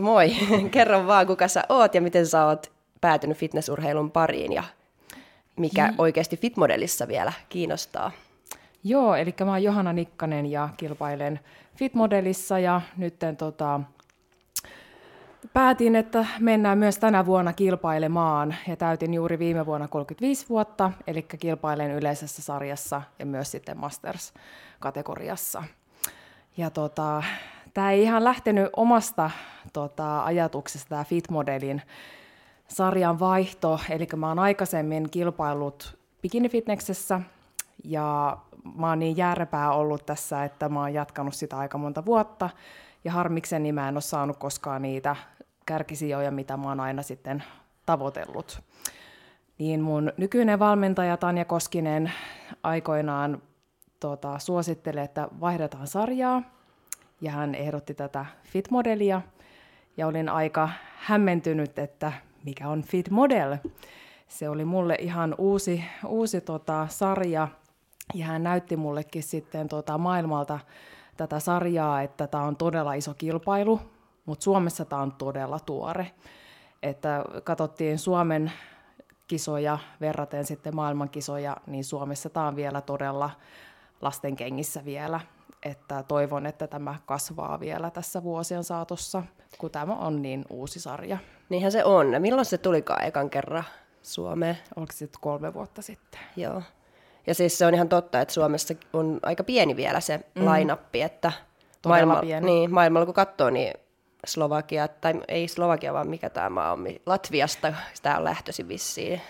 Moi, kerro vaan kuka sä oot ja miten sä oot päätynyt fitnessurheilun pariin ja mikä oikeasti Fitmodelissa vielä kiinnostaa. Joo, eli mä oon Johanna Nikkanen ja kilpailen Fitmodelissa ja nyt tota, päätin, että mennään myös tänä vuonna kilpailemaan ja täytin juuri viime vuonna 35 vuotta, eli kilpailen yleisessä sarjassa ja myös sitten Masters-kategoriassa. Ja tota, tämä ei ihan lähtenyt omasta tota, ajatuksesta, tämä Fit-modelin sarjan vaihto, eli mä oon aikaisemmin kilpailut bikinifitneksessä ja mä oon niin järpää ollut tässä, että mä oon jatkanut sitä aika monta vuotta, ja harmikseni mä en ole saanut koskaan niitä kärkisijoja, mitä mä oon aina sitten tavoitellut. Niin mun nykyinen valmentaja Tanja Koskinen aikoinaan tota, suositteli, että vaihdetaan sarjaa, ja hän ehdotti tätä Fit-modelia, ja olin aika hämmentynyt, että mikä on Fit Model. Se oli mulle ihan uusi, uusi tota, sarja, ja hän näytti mullekin sitten tota, maailmalta tätä sarjaa, että tämä on todella iso kilpailu, mutta Suomessa tämä on todella tuore. Että katsottiin Suomen kisoja verraten sitten maailmankisoja, niin Suomessa tämä on vielä todella lasten kengissä vielä. Että toivon, että tämä kasvaa vielä tässä vuosien saatossa, kun tämä on niin uusi sarja. Niinhän se on. Milloin se tulikaan ekan kerran Suomeen? Oliko se kolme vuotta sitten? Joo. Ja siis se on ihan totta, että Suomessa on aika pieni vielä se mm. lainappi, että maailma, pieni. Niin, maailmalla kun katsoo, niin Slovakia, tai ei Slovakia, vaan mikä tämä maa on, Latviasta tämä on lähtöisin vissiin.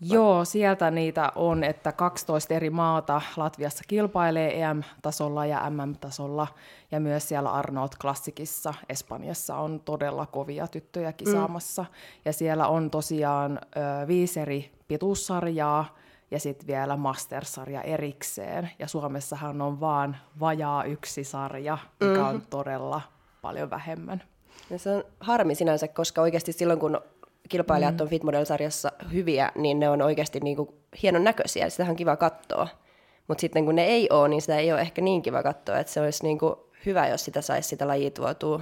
Joo, sieltä niitä on, että 12 eri maata Latviassa kilpailee EM-tasolla ja MM-tasolla, ja myös siellä Arnold Klassikissa Espanjassa on todella kovia tyttöjä kisaamassa, mm. ja siellä on tosiaan ö, viisi eri pituussarjaa, ja sitten vielä Master-sarja erikseen, ja Suomessahan on vaan vajaa yksi sarja, mikä mm. on todella paljon vähemmän. Ja se on harmi sinänsä, koska oikeasti silloin kun kilpailijat mm. on Fitmodel-sarjassa hyviä, niin ne on oikeasti niin kuin hienon näköisiä, sitä on kiva katsoa. Mutta sitten kun ne ei ole, niin sitä ei ole ehkä niin kiva katsoa, että se olisi niin kuin hyvä, jos sitä saisi sitä lajia tuotua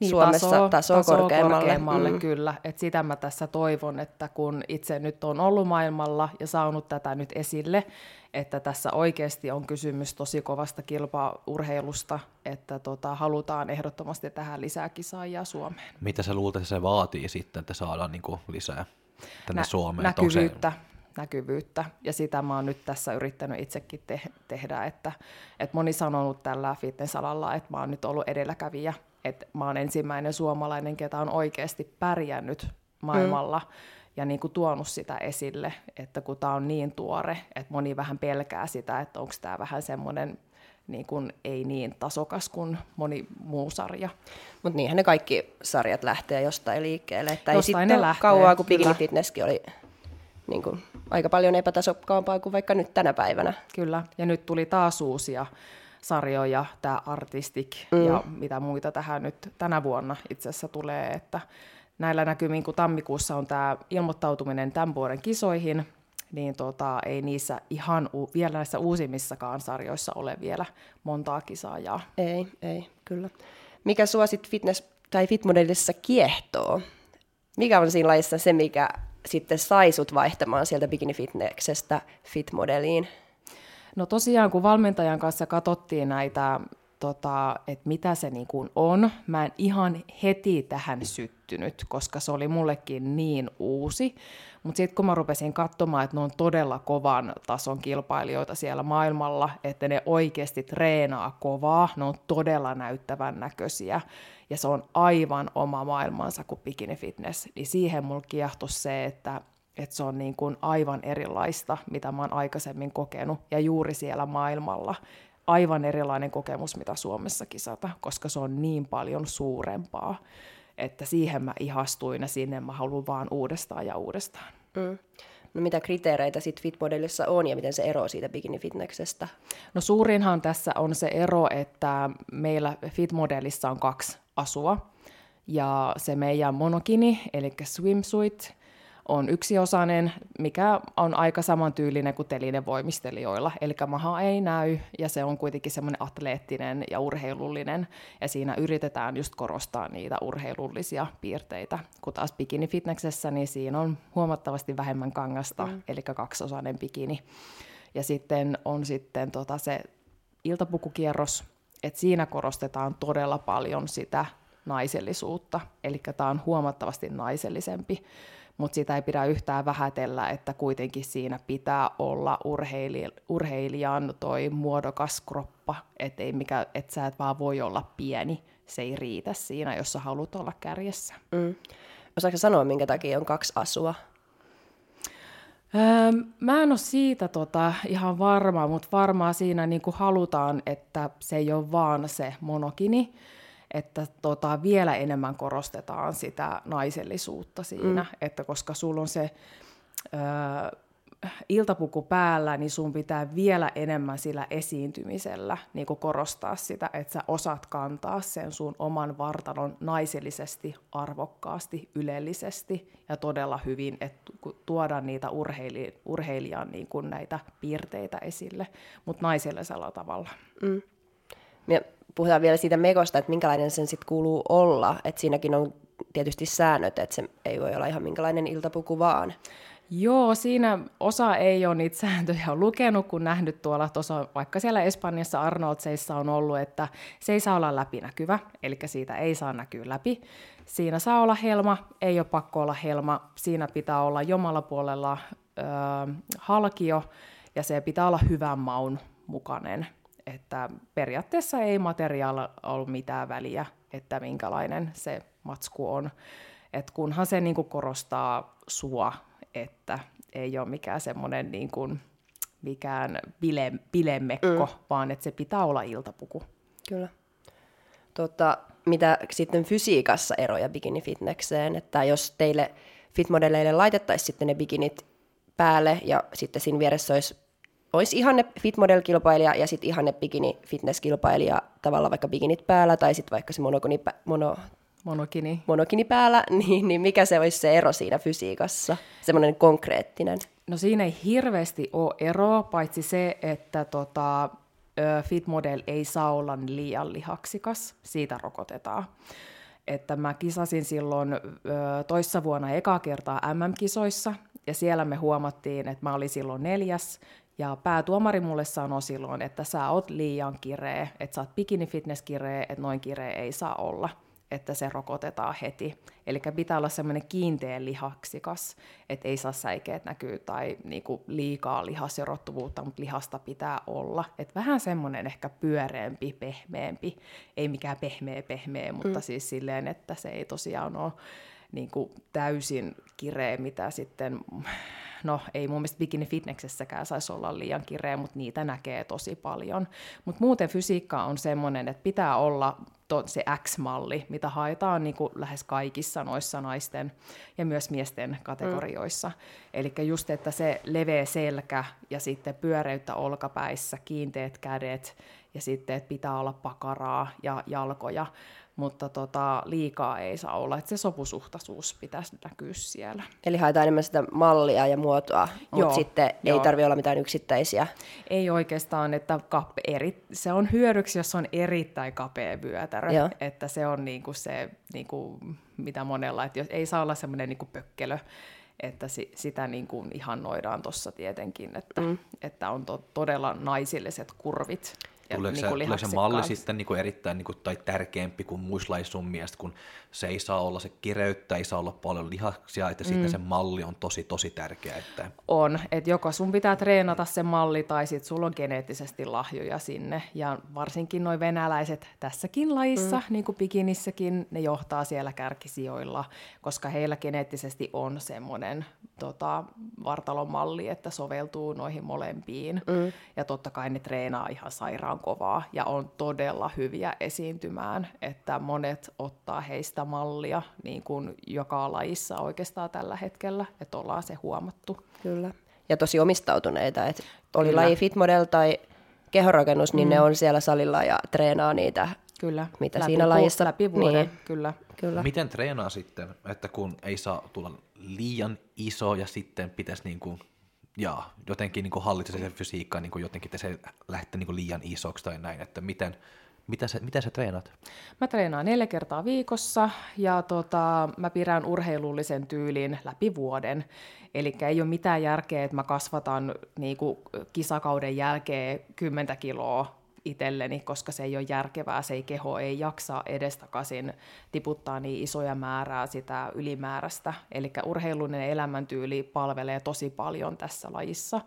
niin, Suomessa taso, taso, taso korkeammalle. korkeammalle mm. kyllä. Et sitä mä tässä toivon, että kun itse nyt on ollut maailmalla ja saanut tätä nyt esille, että tässä oikeasti on kysymys tosi kovasta kilpaurheilusta, että tota, halutaan ehdottomasti tähän lisää kisaajia Suomeen. Mitä sä luulet, että se vaatii sitten, että saadaan niin kuin lisää tänne Nä- Suomeen? Näkyvyyttä, näkyvyyttä, ja sitä mä oon nyt tässä yrittänyt itsekin te- tehdä, että, että moni sanonut tällä fitnessalalla, että mä oon nyt ollut edelläkävijä, että mä oon ensimmäinen suomalainen, ketä on oikeasti pärjännyt maailmalla, mm ja niin kuin tuonut sitä esille, että kun tämä on niin tuore, että moni vähän pelkää sitä, että onko tämä vähän semmoinen niin kuin ei niin tasokas kuin moni muu sarja. Mutta niinhän ne kaikki sarjat lähtee jostain liikkeelle. Että jostain ei sitten kauaa, kun Bikini Fitnesskin oli niin kuin, aika paljon epätasokkaampaa kuin vaikka nyt tänä päivänä. Kyllä, ja nyt tuli taas uusia sarjoja, tämä Artistic mm. ja mitä muita tähän nyt tänä vuonna itse asiassa tulee, että näillä näkymin, kun tammikuussa on tämä ilmoittautuminen tämän vuoden kisoihin, niin tota, ei niissä ihan u- vielä näissä uusimmissakaan sarjoissa ole vielä montaa kisaajaa. Ei, ei, kyllä. Mikä sua sit fitness- tai fitmodellissa kiehtoo? Mikä on siinä lajissa se, mikä sitten sai sut vaihtamaan sieltä bikini-fitneksestä fitmodeliin? No tosiaan, kun valmentajan kanssa katsottiin näitä tota, että mitä se niin kuin on. Mä en ihan heti tähän syttynyt, koska se oli mullekin niin uusi. Mutta sitten kun mä rupesin katsomaan, että ne on todella kovan tason kilpailijoita siellä maailmalla, että ne oikeasti treenaa kovaa, ne on todella näyttävän näköisiä, ja se on aivan oma maailmansa kuin bikini fitness, niin siihen mulla kiehtoi se, että että se on niin kuin aivan erilaista, mitä mä oon aikaisemmin kokenut, ja juuri siellä maailmalla aivan erilainen kokemus, mitä Suomessa kisata, koska se on niin paljon suurempaa. Että siihen mä ihastuin ja sinne mä haluan vaan uudestaan ja uudestaan. Mm. No mitä kriteereitä sitten fitmodellissa on ja miten se eroaa siitä bikini-fitneksestä? No suurinhan tässä on se ero, että meillä fitmodellissa on kaksi asua. Ja se meidän monokini, eli swimsuit, on yksiosainen, mikä on aika samantyylinen kuin telinen voimistelijoilla. Eli maha ei näy ja se on kuitenkin semmoinen atleettinen ja urheilullinen. Ja siinä yritetään just korostaa niitä urheilullisia piirteitä. Kun taas bikini-fitneksessä, niin siinä on huomattavasti vähemmän kangasta, mm. eli kaksiosainen bikini. Ja sitten on sitten tota se iltapukukierros, että siinä korostetaan todella paljon sitä naisellisuutta, eli tämä on huomattavasti naisellisempi mutta sitä ei pidä yhtään vähätellä, että kuitenkin siinä pitää olla urheili, urheilijan toi muodokas kroppa, että mikä, et sä et vaan voi olla pieni, se ei riitä siinä, jos sä haluat olla kärjessä. Mm. Osaatko sanoa, minkä takia on kaksi asua? Öö, mä en ole siitä tota, ihan varma, mutta varmaan siinä niin halutaan, että se ei ole vaan se monokini, että tota, vielä enemmän korostetaan sitä naisellisuutta siinä, mm. että koska sulla on se ö, iltapuku päällä, niin sun pitää vielä enemmän sillä esiintymisellä niin korostaa sitä, että sä osaat kantaa sen sun oman vartalon naisellisesti, arvokkaasti, ylellisesti ja todella hyvin, että tuoda niitä urheili, urheilijan niin kuin näitä piirteitä esille, mutta naisellisella tavalla. Mm. Ja puhutaan vielä siitä mekosta, että minkälainen sen sitten kuuluu olla. Että siinäkin on tietysti säännöt, että se ei voi olla ihan minkälainen iltapuku vaan. Joo, siinä osa ei ole niitä sääntöjä lukenut, kun nähnyt tuolla tuossa, vaikka siellä Espanjassa Arnoldseissa on ollut, että se ei saa olla läpinäkyvä, eli siitä ei saa näkyä läpi. Siinä saa olla helma, ei ole pakko olla helma, siinä pitää olla jomalla puolella ö, halkio, ja se pitää olla hyvän maun mukainen että periaatteessa ei materiaalla ole mitään väliä, että minkälainen se matsku on. Et kunhan se niinku korostaa sua, että ei ole mikään semmoinen niinku, mikään bile, bilemekko, mm. vaan että se pitää olla iltapuku. Kyllä. Tota, mitä sitten fysiikassa eroja bikini-fitnekseen, että jos teille fitmodelleille laitettaisiin sitten ne bikinit päälle ja sitten siinä vieressä olisi olisi ihanne fitmodel-kilpailija ja sitten ihanne bikini-fitness-kilpailija tavallaan vaikka bikinit päällä tai sitten vaikka se monokoni, mono, monokini. monokini päällä, niin, niin mikä se olisi se ero siinä fysiikassa, semmoinen konkreettinen? No siinä ei hirveästi ole eroa, paitsi se, että tota, fitmodel ei saa olla liian lihaksikas, siitä rokotetaan. Että mä kisasin silloin ö, toissa vuonna eka kertaa MM-kisoissa, ja siellä me huomattiin, että mä olin silloin neljäs, ja päätuomari mulle sanoi silloin, että sä oot liian kireä, että sä oot bikini fitness kireä, että noin kireä ei saa olla, että se rokotetaan heti. Eli pitää olla semmoinen kiinteä lihaksikas, että ei saa säikeet näkyä tai niinku liikaa lihasjorottuvuutta, mutta lihasta pitää olla. Et vähän semmoinen ehkä pyöreämpi, pehmeämpi, ei mikään pehmeä pehmeä, mutta mm. siis silleen, että se ei tosiaan ole niinku täysin kireä, mitä sitten no ei mun mielestä bikini-fitneksessäkään saisi olla liian kireä, mutta niitä näkee tosi paljon. Mutta muuten fysiikka on semmoinen, että pitää olla to, se X-malli, mitä haetaan niin kuin lähes kaikissa noissa naisten ja myös miesten kategorioissa. Mm. Eli just, että se leveä selkä ja sitten pyöreyttä olkapäissä, kiinteät kädet ja sitten, että pitää olla pakaraa ja jalkoja mutta tota, liikaa ei saa olla, että se sopusuhtaisuus pitäisi näkyä siellä. Eli haetaan enemmän sitä mallia ja muotoa, mutta sitten joo. ei tarvitse olla mitään yksittäisiä. Ei oikeastaan, että kape, eri, se on hyödyksi, jos on erittäin kapea vyötärö, joo. että se on niinku se, niinku, mitä monella, että jos, ei saa olla semmoinen niinku pökkelö, että si, sitä niin kuin ihannoidaan tuossa tietenkin, että, mm. että on to, todella naisilliset kurvit. Tuleeko, niin se, tuleeko se malli sitten niin kuin erittäin niin kuin, tai tärkeämpi kuin muissa sun mielestä, kun se ei saa olla se kireyttä, ei saa olla paljon lihaksia, että mm. sitten se malli on tosi tosi tärkeä. Että... On, että joko sun pitää treenata se malli tai sitten sulla on geneettisesti lahjoja sinne. Ja varsinkin noin venäläiset tässäkin lajissa, mm. niin kuin bikinissäkin, ne johtaa siellä kärkisijoilla, koska heillä geneettisesti on semmoinen tota, vartalomalli, että soveltuu noihin molempiin. Mm. Ja totta kai ne treenaa ihan sairaan treenaan kovaa ja on todella hyviä esiintymään, että monet ottaa heistä mallia niin kuin joka lajissa oikeastaan tällä hetkellä, että ollaan se huomattu. Kyllä. Ja tosi omistautuneita, että oli Kyllä. laji fitmodel tai kehorakennus, niin mm. ne on siellä salilla ja treenaa niitä, Kyllä. mitä läpi siinä lajissa. Läpi vuoden, niin. kyllä. Kyllä. Miten treenaa sitten, että kun ei saa tulla liian iso ja sitten pitäisi niin kuin, ja jotenkin niin kuin hallita se fysiikka, niin jotenkin että se lähtee niin liian isoksi tai näin, että miten, mitä sä, mitä sä treenaat? Mä treenaan neljä kertaa viikossa ja tota, mä pidän urheilullisen tyylin läpi vuoden. Eli ei ole mitään järkeä, että mä kasvatan niin kuin kisakauden jälkeen 10 kiloa itselleni, koska se ei ole järkevää, se ei keho ei jaksa edestakaisin tiputtaa niin isoja määrää sitä ylimääräistä. Eli urheilullinen elämäntyyli palvelee tosi paljon tässä lajissa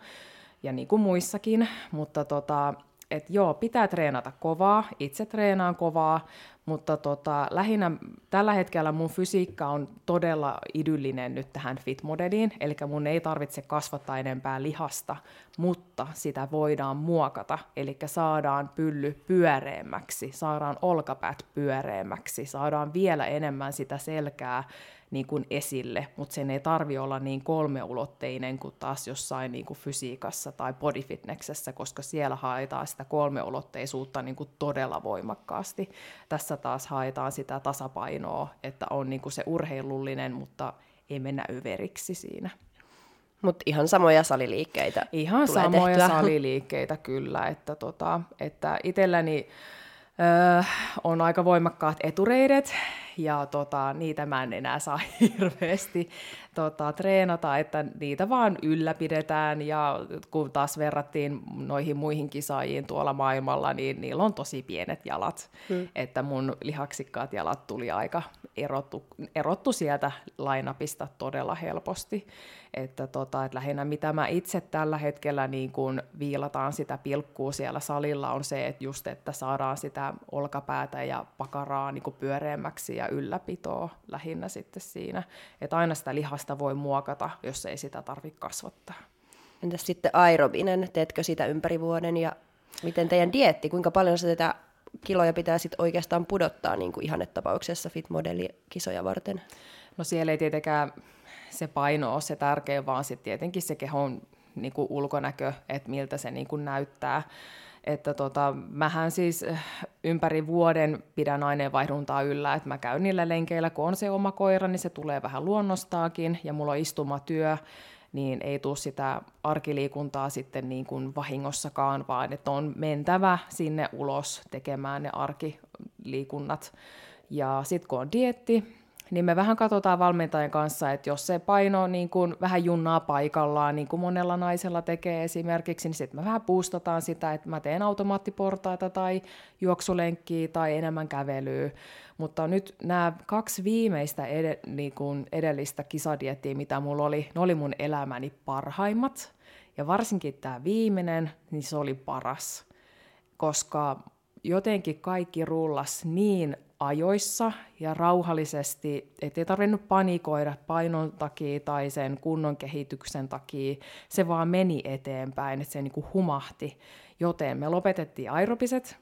ja niin kuin muissakin, mutta tota, et joo, pitää treenata kovaa, itse treenaan kovaa, mutta tota, lähinnä tällä hetkellä mun fysiikka on todella idyllinen nyt tähän fitmodeliin, eli mun ei tarvitse kasvattaa enempää lihasta, mutta sitä voidaan muokata, eli saadaan pylly pyöreämmäksi, saadaan olkapäät pyöreämmäksi, saadaan vielä enemmän sitä selkää niin kuin esille, mutta sen ei tarvi olla niin kolmeulotteinen kuin taas jossain niin kuin fysiikassa tai bodyfitnessessä, koska siellä haetaan sitä kolmeulotteisuutta niin kuin todella voimakkaasti. Tässä taas haetaan sitä tasapainoa, että on niin kuin se urheilullinen, mutta ei mennä yveriksi siinä. Mutta ihan samoja saliliikkeitä Ihan tulee samoja tehtyä. saliliikkeitä kyllä, että, tota, että itselläni öö, on aika voimakkaat etureidet, ja tota, niitä mä en enää saa hirveästi tota, treenata, että niitä vaan ylläpidetään, ja kun taas verrattiin noihin muihin kisaajiin tuolla maailmalla, niin niillä on tosi pienet jalat, hmm. että mun lihaksikkaat jalat tuli aika erottu, erottu sieltä lainapista todella helposti, että, tota, että lähinnä mitä mä itse tällä hetkellä niin kun viilataan sitä pilkkuu siellä salilla on se, että just että saadaan sitä olkapäätä ja pakaraa niin pyöreämmäksi ja ylläpitoa lähinnä sitten siinä. Että aina sitä lihasta voi muokata, jos ei sitä tarvitse kasvattaa. Entäs sitten aerobinen, teetkö sitä ympäri vuoden ja miten teidän dietti, kuinka paljon se tätä kiloja pitää sitten oikeastaan pudottaa niin kuin ihannetapauksessa fit-modellikisoja varten? No siellä ei tietenkään se paino ole se tärkein, vaan sitten tietenkin se kehon niin kuin ulkonäkö, että miltä se niin kuin näyttää. Että tota, mähän siis eh, ympäri vuoden pidän aineenvaihduntaa yllä, että mä käyn niillä lenkeillä, kun on se oma koira, niin se tulee vähän luonnostaakin, ja mulla on istumatyö, niin ei tule sitä arkiliikuntaa sitten niin kuin vahingossakaan, vaan että on mentävä sinne ulos tekemään ne arkiliikunnat. Ja sitten kun on dietti, niin me vähän katsotaan valmentajan kanssa, että jos se paino niin kuin vähän junnaa paikallaan, niin kuin monella naisella tekee esimerkiksi, niin sitten me vähän puustataan sitä, että mä teen automaattiportaita tai juoksulenkkiä tai enemmän kävelyä. Mutta nyt nämä kaksi viimeistä ed- niin kuin edellistä kisadiettiä, mitä mulla oli, ne oli mun elämäni parhaimmat. Ja varsinkin tämä viimeinen, niin se oli paras, koska jotenkin kaikki rullas niin ajoissa ja rauhallisesti, ettei tarvinnut panikoida painon takia tai sen kunnon kehityksen takia. Se vaan meni eteenpäin, että se niin kuin humahti. Joten me lopetettiin aerobiset,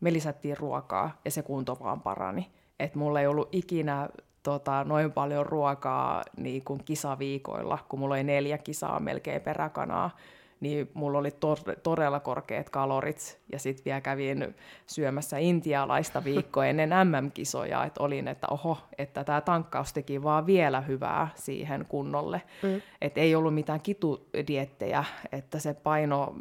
me lisättiin ruokaa ja se kunto vaan parani. Et mulla ei ollut ikinä tota, noin paljon ruokaa niin kuin kisaviikoilla, kun mulla oli neljä kisaa melkein peräkanaa niin mulla oli tor- todella korkeat kalorit, ja sitten vielä kävin syömässä intialaista viikkoa ennen MM-kisoja, että olin, että oho, että tämä tankkaus teki vaan vielä hyvää siihen kunnolle. Mm. Että ei ollut mitään kitudiettejä, että se paino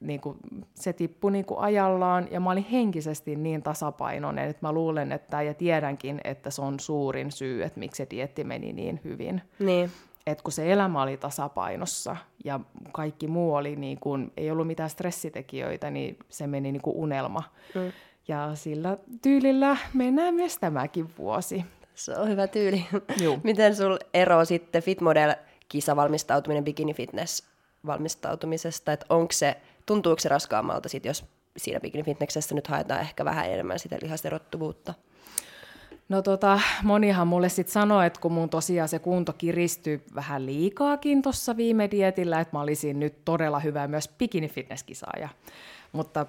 niin kuin, se tippui niin kuin ajallaan ja mä olin henkisesti niin tasapainoinen, että mä luulen että, ja tiedänkin, että se on suurin syy, että miksi se dietti meni niin hyvin. Niin että kun se elämä oli tasapainossa ja kaikki muu oli niin kuin, ei ollut mitään stressitekijöitä, niin se meni niin kuin unelma. Mm. Ja sillä tyylillä mennään myös tämäkin vuosi. Se on hyvä tyyli. Juu. Miten sul ero sitten Fitmodel kisavalmistautuminen bikini fitness valmistautumisesta, että onko se, tuntuuko se raskaammalta sit, jos siinä bikini fitnessessä nyt haetaan ehkä vähän enemmän sitä lihaserottuvuutta? No tota, monihan mulle sitten sanoi, että kun mun tosiaan se kunto kiristyi vähän liikaakin tuossa viime dietillä, että mä olisin nyt todella hyvä myös bikini fitnesskisaaja. Mutta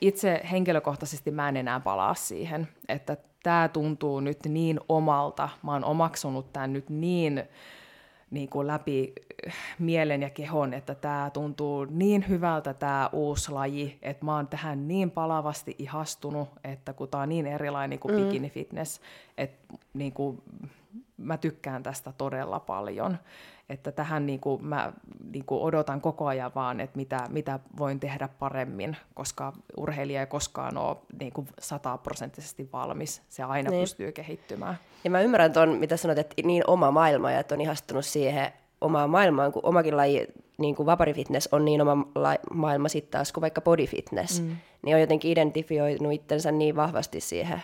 itse henkilökohtaisesti mä en enää palaa siihen, että tämä tuntuu nyt niin omalta, mä oon omaksunut tämän nyt niin, niin kuin läpi mielen ja kehon, että tämä tuntuu niin hyvältä tämä uusi laji, että mä oon tähän niin palavasti ihastunut, että kun tämä on niin erilainen kuin mm. bikini fitness, että niin kuin, mä tykkään tästä todella paljon. Että tähän niin kuin mä niin kuin odotan koko ajan vaan, että mitä, mitä voin tehdä paremmin, koska urheilija ei koskaan ole niin kuin sataprosenttisesti valmis. Se aina niin. pystyy kehittymään. Ja mä ymmärrän tuon, mitä sanot, että niin oma maailma ja että on ihastunut siihen omaan maailmaan, kun omakin laji, niin kuin vaparifitness on niin oma la- maailma sitten taas kuin vaikka bodyfitness, mm. niin on jotenkin identifioinut itsensä niin vahvasti siihen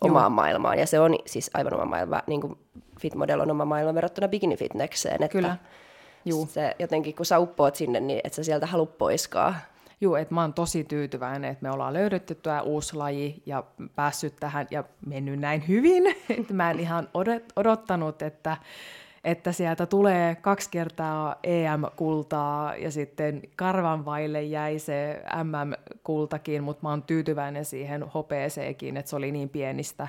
omaan Joo. maailmaan. Ja se on siis aivan oma maailma, niin kuin fitmodel on oma maailma verrattuna bikini fitnesseen. Että Kyllä. Juu. Se jotenkin, kun sä uppoat sinne, niin et sä sieltä halua poiskaa. Joo, että mä oon tosi tyytyväinen, että me ollaan löydetty tämä uusi laji ja päässyt tähän ja mennyt näin hyvin, että mä en ihan odottanut, että että sieltä tulee kaksi kertaa EM-kultaa ja sitten karvan vaille jäi se MM-kultakin, mutta mä oon tyytyväinen siihen hopeeseenkin, että se oli niin pienistä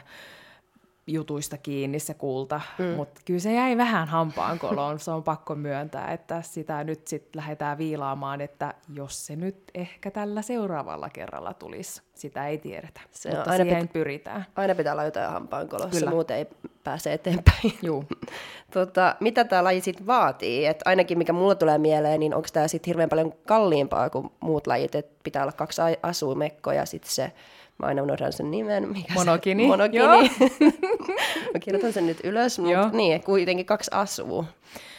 jutuista kiinni se kulta, mm. mutta kyllä se jäi vähän hampaan koloon, se on pakko myöntää, että sitä nyt sitten lähdetään viilaamaan, että jos se nyt ehkä tällä seuraavalla kerralla tulisi, sitä ei tiedetä, se mutta aina siihen pit- pyritään. Aina pitää olla jotain hampaan kolossa, kyllä. muuten ei pääse eteenpäin. Juu. tota, mitä tämä laji sitten vaatii? Et ainakin mikä mulle tulee mieleen, niin onko tämä sitten hirveän paljon kalliimpaa kuin muut lajit, että pitää olla kaksi asuimekkoa ja sitten se Mä aina unohdan sen nimen. Mikä monokini. Se, monokini. Mä kirjoitan sen nyt ylös, mutta niin, kuitenkin kaksi asua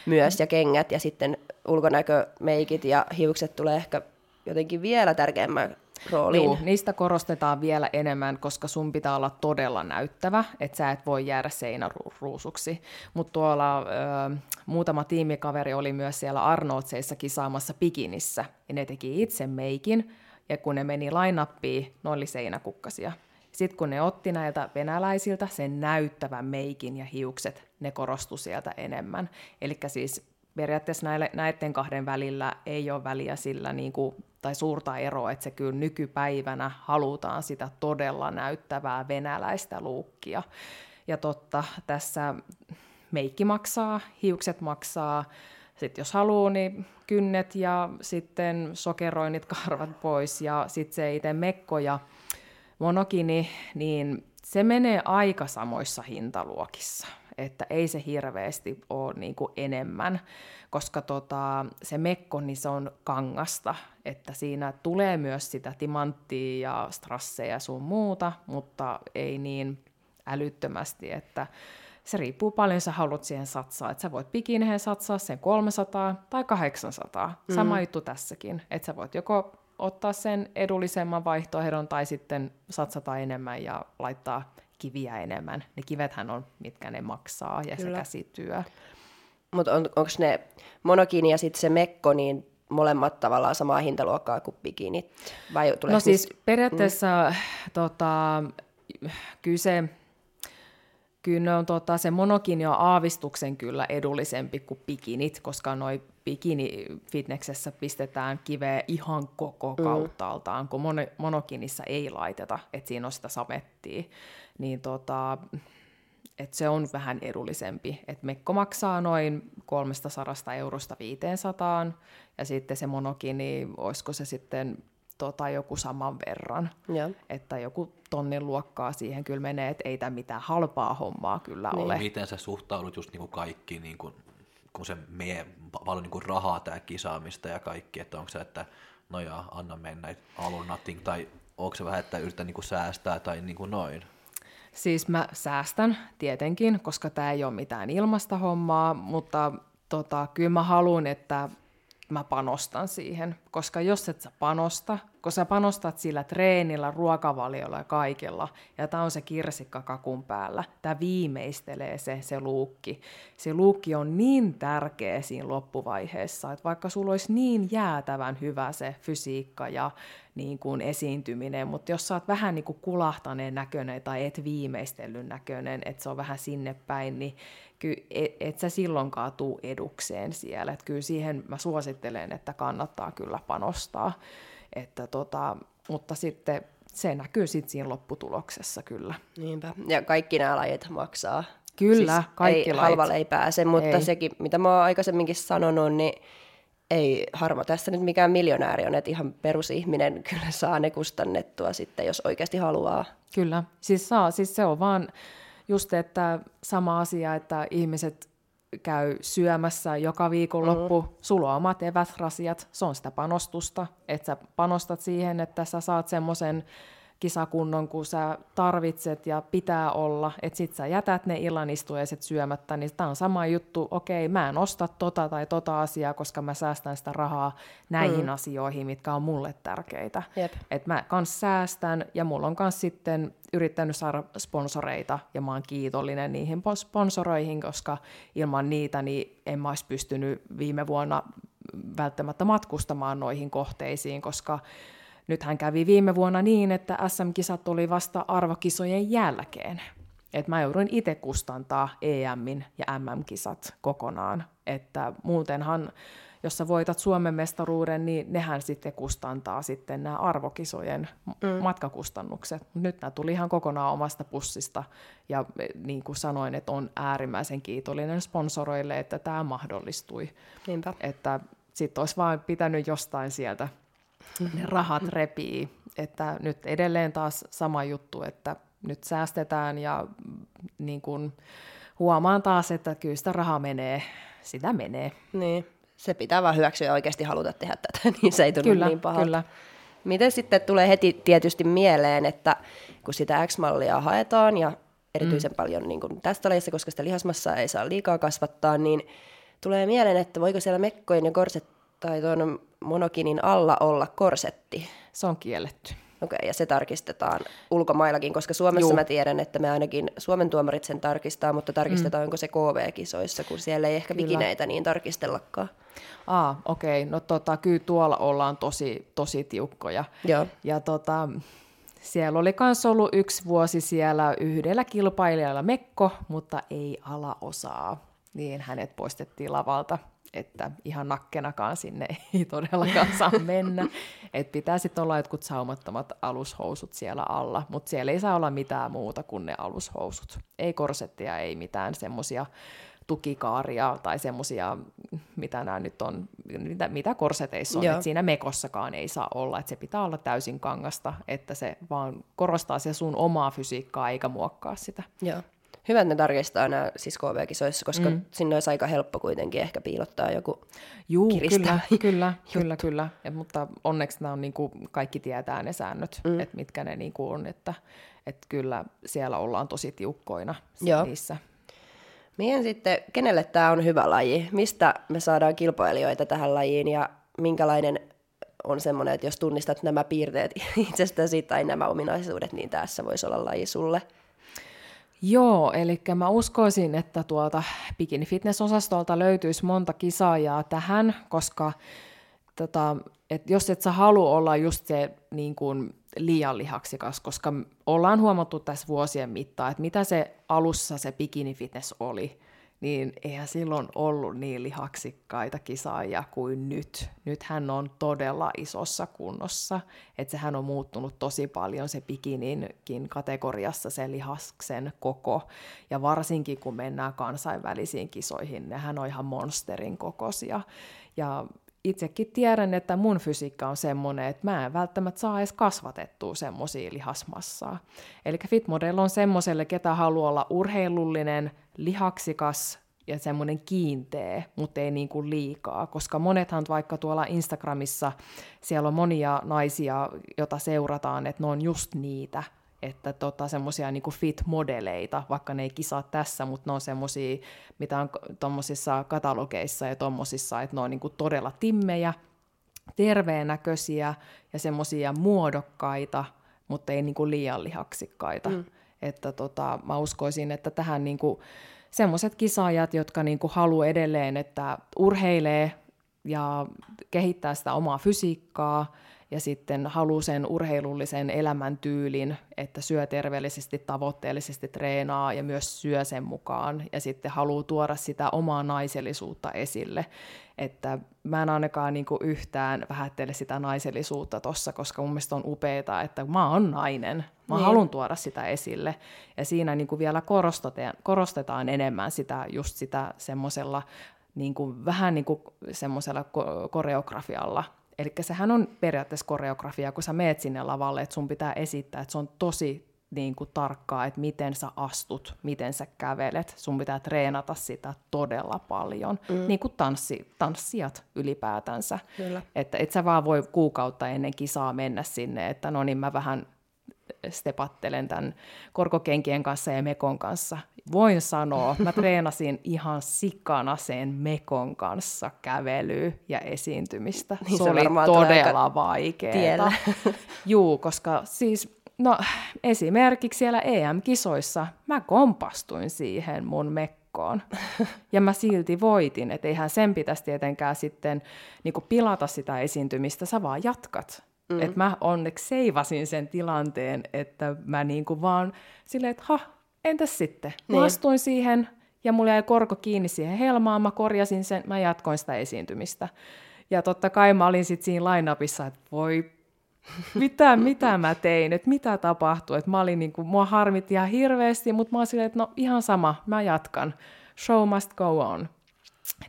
myös ja kengät ja sitten ulkonäkömeikit ja hiukset tulee ehkä jotenkin vielä tärkeämmän rooliin. Joo, niistä korostetaan vielä enemmän, koska sun pitää olla todella näyttävä, että sä et voi jäädä seinäruusuksi. Mutta tuolla ö, muutama tiimikaveri oli myös siellä Arnoldseissa kisaamassa pikinissä, ja ne teki itse meikin, ja kun ne meni lainappiin, ne oli seinäkukkasia. Sitten kun ne otti näiltä venäläisiltä sen näyttävän meikin ja hiukset, ne korostu sieltä enemmän. Eli siis periaatteessa näille, näiden kahden välillä ei ole väliä sillä niin kuin, tai suurta eroa, että se kyllä nykypäivänä halutaan sitä todella näyttävää venäläistä luukkia. Ja totta, tässä meikki maksaa, hiukset maksaa, sitten jos haluaa, niin kynnet ja sitten sokeroinnit karvat pois ja sitten se itse mekko ja monokini, niin se menee aika samoissa hintaluokissa, että ei se hirveästi ole niin kuin enemmän, koska tota, se mekko niin se on kangasta, että siinä tulee myös sitä timanttia ja strasseja ja sun muuta, mutta ei niin älyttömästi, että se riippuu paljon sä haluat siihen satsaa. Että sä voit pikineen satsaa sen 300 tai 800. Mm. Sama juttu tässäkin. Että sä voit joko ottaa sen edullisemman vaihtoehdon tai sitten satsata enemmän ja laittaa kiviä enemmän. Ne kivethän on, mitkä ne maksaa ja Kyllä. se käsityö. Mutta on, onko ne monokini ja sitten se mekko, niin molemmat tavallaan samaa hintaluokkaa kuin bikinit? Vai no siis periaatteessa mm. tota, kyllä kyllä on, tota, se monokini on aavistuksen kyllä edullisempi kuin bikinit, koska noi bikini-fitneksessä pistetään kiveä ihan koko mm. kauttaaltaan, mm. kun mon- monokinissa ei laiteta, että siinä on sitä samettia. Niin tota, et se on vähän edullisempi. Et mekko maksaa noin 300 eurosta 500, ja sitten se monokini, olisiko se sitten tota, joku saman verran. Ja. Että joku tonnin luokkaa siihen kyllä menee, että ei tämä mitään halpaa hommaa kyllä niin. ole. Miten sä suhtaudut just niin kuin kaikki, niin kuin, kun se menee paljon niin kuin rahaa tämä kisaamista ja kaikki, että onko se, että no ja, anna mennä, all nothing, tai onko se vähän, että yritän niin kuin säästää tai niin kuin noin? Siis mä säästän tietenkin, koska tämä ei ole mitään ilmasta hommaa, mutta tota, kyllä mä haluan, että mä panostan siihen, koska jos et sä panosta, kun sä panostat sillä treenillä, ruokavaliolla ja kaikella, ja tämä on se kirsikka kakun päällä, tämä viimeistelee se, se luukki. Se luukki on niin tärkeä siinä loppuvaiheessa, että vaikka sulla olisi niin jäätävän hyvä se fysiikka ja niin kuin esiintyminen, mutta jos sä oot vähän niin kuin kulahtaneen näköinen tai et viimeistellyn näköinen, että se on vähän sinne päin, niin kyllä et, et sä silloinkaan tuu edukseen siellä. Et kyllä siihen mä suosittelen, että kannattaa kyllä panostaa. Että tota, mutta sitten se näkyy sitten siinä lopputuloksessa kyllä. Niinpä. Ja kaikki nämä lajit maksaa. Kyllä, siis kaikki ei, halvalle ei pääse, mutta Ei. sekin, mitä mä oon aikaisemminkin sanonut, niin ei harmo tässä nyt mikään miljonääri on, että ihan perusihminen kyllä saa ne kustannettua sitten, jos oikeasti haluaa. Kyllä, siis saa, siis se on vaan just, että sama asia, että ihmiset käy syömässä joka viikonloppu, mm. sulla on omat eväsrasiat, se on sitä panostusta, että sä panostat siihen, että sä saat semmoisen kisakunnon, kun sä tarvitset ja pitää olla, että sit sä jätät ne illanistujaiset syömättä, niin tämä on sama juttu, okei, mä en osta tota tai tota asiaa, koska mä säästän sitä rahaa näihin mm. asioihin, mitkä on mulle tärkeitä. Jep. Et mä kans säästän ja mulla on kans sitten yrittänyt saada sponsoreita ja mä oon kiitollinen niihin sponsoroihin, koska ilman niitä niin en mä olisi pystynyt viime vuonna välttämättä matkustamaan noihin kohteisiin, koska nythän kävi viime vuonna niin, että SM-kisat oli vasta arvokisojen jälkeen. Et mä jouduin itse kustantaa EMin ja MM-kisat kokonaan. Että muutenhan, jos sä voitat Suomen mestaruuden, niin nehän sitten kustantaa sitten nämä arvokisojen mm. matkakustannukset. Nyt nämä tuli ihan kokonaan omasta pussista. Ja eh, niin kuin sanoin, että on äärimmäisen kiitollinen sponsoroille, että tämä mahdollistui. Niinpä. Että sitten olisi vaan pitänyt jostain sieltä ne rahat repii. Että nyt edelleen taas sama juttu, että nyt säästetään ja mm, niin kun huomaan taas, että kyllä sitä rahaa menee, sitä menee. Niin, se pitää vaan hyväksyä ja oikeasti haluta tehdä tätä, niin se ei tunnu Kyllä, niin pahalta. kyllä. Miten sitten tulee heti tietysti mieleen, että kun sitä X-mallia haetaan ja erityisen mm. paljon niin kuin tästä lajissa, koska sitä lihasmassaa ei saa liikaa kasvattaa, niin tulee mieleen, että voiko siellä mekkojen ja korset tai tuon monokinin alla olla korsetti. Se on kielletty. Okei, ja se tarkistetaan ulkomaillakin, koska Suomessa Juu. mä tiedän, että me ainakin Suomen tuomarit sen tarkistaa, mutta tarkistetaanko se KV-kisoissa, kun siellä ei ehkä Kyllä. bikineitä niin tarkistellakaan. Aa, okei. No tota, kyllä tuolla ollaan tosi, tosi tiukkoja. Joo. Ja tota, siellä oli myös ollut yksi vuosi siellä yhdellä kilpailijalla mekko, mutta ei alaosaa. Niin hänet poistettiin lavalta, että ihan nakkenakaan sinne ei todellakaan saa mennä. Et pitää sitten olla jotkut saumattomat alushousut siellä alla, mutta siellä ei saa olla mitään muuta kuin ne alushousut. Ei korsettia, ei mitään semmoisia tukikaaria tai semmoisia, mitä nämä nyt on, mitä, mitä korseteissa on, Joo. että siinä mekossakaan ei saa olla, että se pitää olla täysin kangasta, että se vaan korostaa se sun omaa fysiikkaa eikä muokkaa sitä. Joo. Hyvä, että ne tarkistaa nämä siis KV-kisoissa, koska mm. sinne olisi aika helppo kuitenkin ehkä piilottaa joku Juu, kyllä, kyllä, kyllä, kyllä. Et, mutta onneksi nämä on, niin kuin, kaikki tietää ne säännöt, mm. että mitkä ne niin kuin on, että et kyllä siellä ollaan tosi tiukkoina Joo. niissä. Mien sitten, kenelle tämä on hyvä laji? Mistä me saadaan kilpailijoita tähän lajiin ja minkälainen on semmoinen, että jos tunnistat nämä piirteet itsestäsi tai nämä ominaisuudet, niin tässä voisi olla laji sulle. Joo, eli mä uskoisin, että tuolta Bikini Fitness-osastolta löytyisi monta kisaajaa tähän, koska tota, et jos et sä halua olla just se niin kuin liian lihaksikas, koska ollaan huomattu tässä vuosien mittaan, että mitä se alussa se bikini fitness oli, niin eihän silloin ollut niin lihaksikkaita kisaajia kuin nyt. Nyt hän on todella isossa kunnossa, että sehän on muuttunut tosi paljon se bikininkin kategoriassa se lihaksen koko. Ja varsinkin kun mennään kansainvälisiin kisoihin, nehän on ihan monsterin kokoisia. Ja itsekin tiedän, että mun fysiikka on semmoinen, että mä en välttämättä saa edes kasvatettua semmoisia lihasmassaa. Eli Fitmodel on semmoiselle, ketä haluaa olla urheilullinen, lihaksikas ja semmoinen kiinteä, mutta ei niin kuin liikaa, koska monethan vaikka tuolla Instagramissa, siellä on monia naisia, joita seurataan, että ne on just niitä, että tota, semmoisia niin fit-modeleita, vaikka ne ei kisaa tässä, mutta ne on semmoisia, mitä on tuommoisissa katalogeissa ja tuommoisissa, että ne on niin kuin todella timmejä, terveenäköisiä ja semmoisia muodokkaita, mutta ei niin kuin liian lihaksikkaita. Mm. Että tota, mä uskoisin, että tähän niin kuin semmoiset kisaajat, jotka niin kuin haluaa edelleen, että urheilee ja kehittää sitä omaa fysiikkaa ja sitten haluaa sen urheilullisen elämäntyylin, että syö terveellisesti, tavoitteellisesti treenaa ja myös syö sen mukaan ja sitten haluaa tuoda sitä omaa naisellisuutta esille. Että mä en ainakaan niinku yhtään vähättele sitä naisellisuutta tossa, koska mun mielestä on upeaa, että mä oon nainen. Mä niin. haluan tuoda sitä esille. Ja siinä niinku vielä korostetaan, korostetaan enemmän sitä, just sitä semmoisella niin kuin, vähän niin kuin semmoisella koreografialla, Eli sehän on periaatteessa koreografia, kun sä meet sinne lavalle, että sun pitää esittää, että se on tosi niin kuin tarkkaa, että miten sä astut, miten sä kävelet. Sun pitää treenata sitä todella paljon, mm. niin kuin tanssi, tanssijat ylipäätänsä. Kyllä. Että et sä vaan voi kuukautta ennen kisaa mennä sinne, että no niin mä vähän stepattelen tämän korkokenkien kanssa ja mekon kanssa. Voin sanoa, mä treenasin ihan sikana sen mekon kanssa kävelyä ja esiintymistä. Niin se, se oli todella vaikeaa. Juu, koska siis No esimerkiksi siellä EM-kisoissa mä kompastuin siihen mun mekkoon. Ja mä silti voitin, että eihän sen pitäisi tietenkään sitten niin pilata sitä esiintymistä, sä vaan jatkat. Mm. Että mä onneksi seivasin sen tilanteen, että mä niinku vaan silleen, että ha, entäs sitten? Niin. Mä astuin siihen ja mulla jäi korko kiinni siihen helmaan, mä korjasin sen, mä jatkoin sitä esiintymistä. Ja totta kai mä olin sitten siinä line-upissa, että voi mitä, mitä mä tein, että mitä tapahtui. Että mä olin niin kuin, mua harmitti ihan hirveästi, mutta mä olin silleen, että no ihan sama, mä jatkan. Show must go on.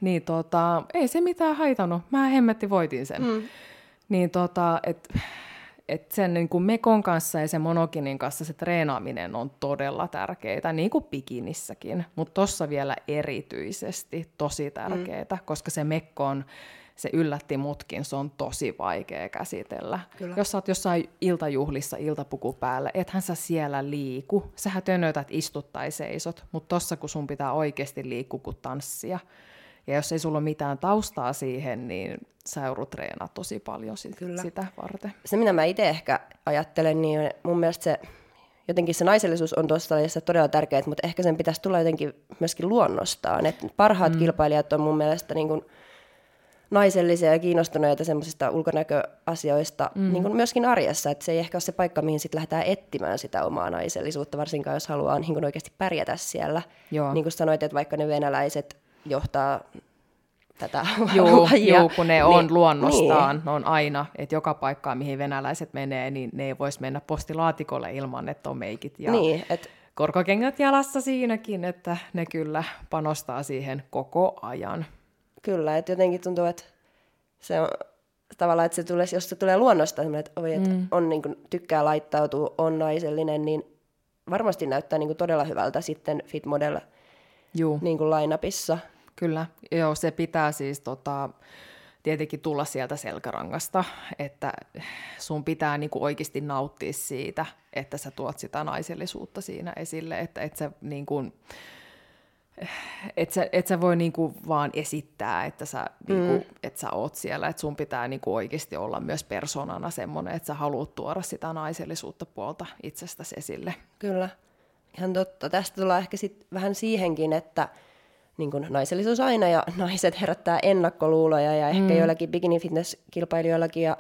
Niin tota, ei se mitään haitannut, mä hemmetti voitin sen. Mm. Niin tota, että et sen niin kuin mekon kanssa ja sen monokinin kanssa se treenaaminen on todella tärkeää, niin kuin bikinissäkin, mutta tuossa vielä erityisesti tosi tärkeää, mm. koska se mekko on, se yllätti mutkin, se on tosi vaikea käsitellä. Kyllä. Jos sä oot jossain iltajuhlissa iltapuku päällä, ethän sä siellä liiku, sähän tönötät istut tai seisot, mutta tossa kun sun pitää oikeasti liikkua kuin tanssia, ja jos ei sulla ole mitään taustaa siihen, niin sä joudut treenaa tosi paljon sit, Kyllä. sitä varten. Se, mitä mä itse ehkä ajattelen, niin mun mielestä se jotenkin se naisellisuus on tuossa todella tärkeää, mutta ehkä sen pitäisi tulla jotenkin myöskin luonnostaan. Et parhaat mm. kilpailijat on mun mielestä niin kuin naisellisia ja kiinnostuneita semmoisista ulkonäköasioista mm. niin kuin myöskin arjessa. Että se ei ehkä ole se paikka, mihin sitten lähdetään etsimään sitä omaa naisellisuutta, varsinkaan jos haluaa niin kuin oikeasti pärjätä siellä. Joo. Niin kuin sanoit, että vaikka ne venäläiset johtaa tätä Joo, lajia. Juu, kun ne on niin, luonnostaan, niin. ne on aina, että joka paikkaan, mihin venäläiset menee, niin ne ei voisi mennä postilaatikolle ilman, että on meikit ja niin, et... korkokengät jalassa siinäkin, että ne kyllä panostaa siihen koko ajan. Kyllä, että jotenkin tuntuu, että se on tavallaan, että se tulee, jos se tulee luonnosta, että, oi, että mm. on, niin kuin, tykkää laittautua, on naisellinen, niin varmasti näyttää niin kuin, todella hyvältä sitten fit model Juu. Niin kuin line-upissa. Kyllä, joo, se pitää siis tota, tietenkin tulla sieltä selkärangasta, että sun pitää niin kuin oikeasti nauttia siitä, että sä tuot sitä naisellisuutta siinä esille, että et sä, niin kuin, et sä, et sä voi niinku vaan esittää, että sä, niinku, mm. et sä oot siellä, että sun pitää niinku oikeasti olla myös persoonana semmoinen, että sä haluat tuoda sitä naisellisuutta puolta itsestäsi esille. Kyllä. Ihan totta. Tästä tullaan ehkä sit vähän siihenkin, että niin kuin naisellisuus aina ja naiset herättää ennakkoluuloja ja ehkä mm. joillakin bikini fitness-kilpailijoillakin ja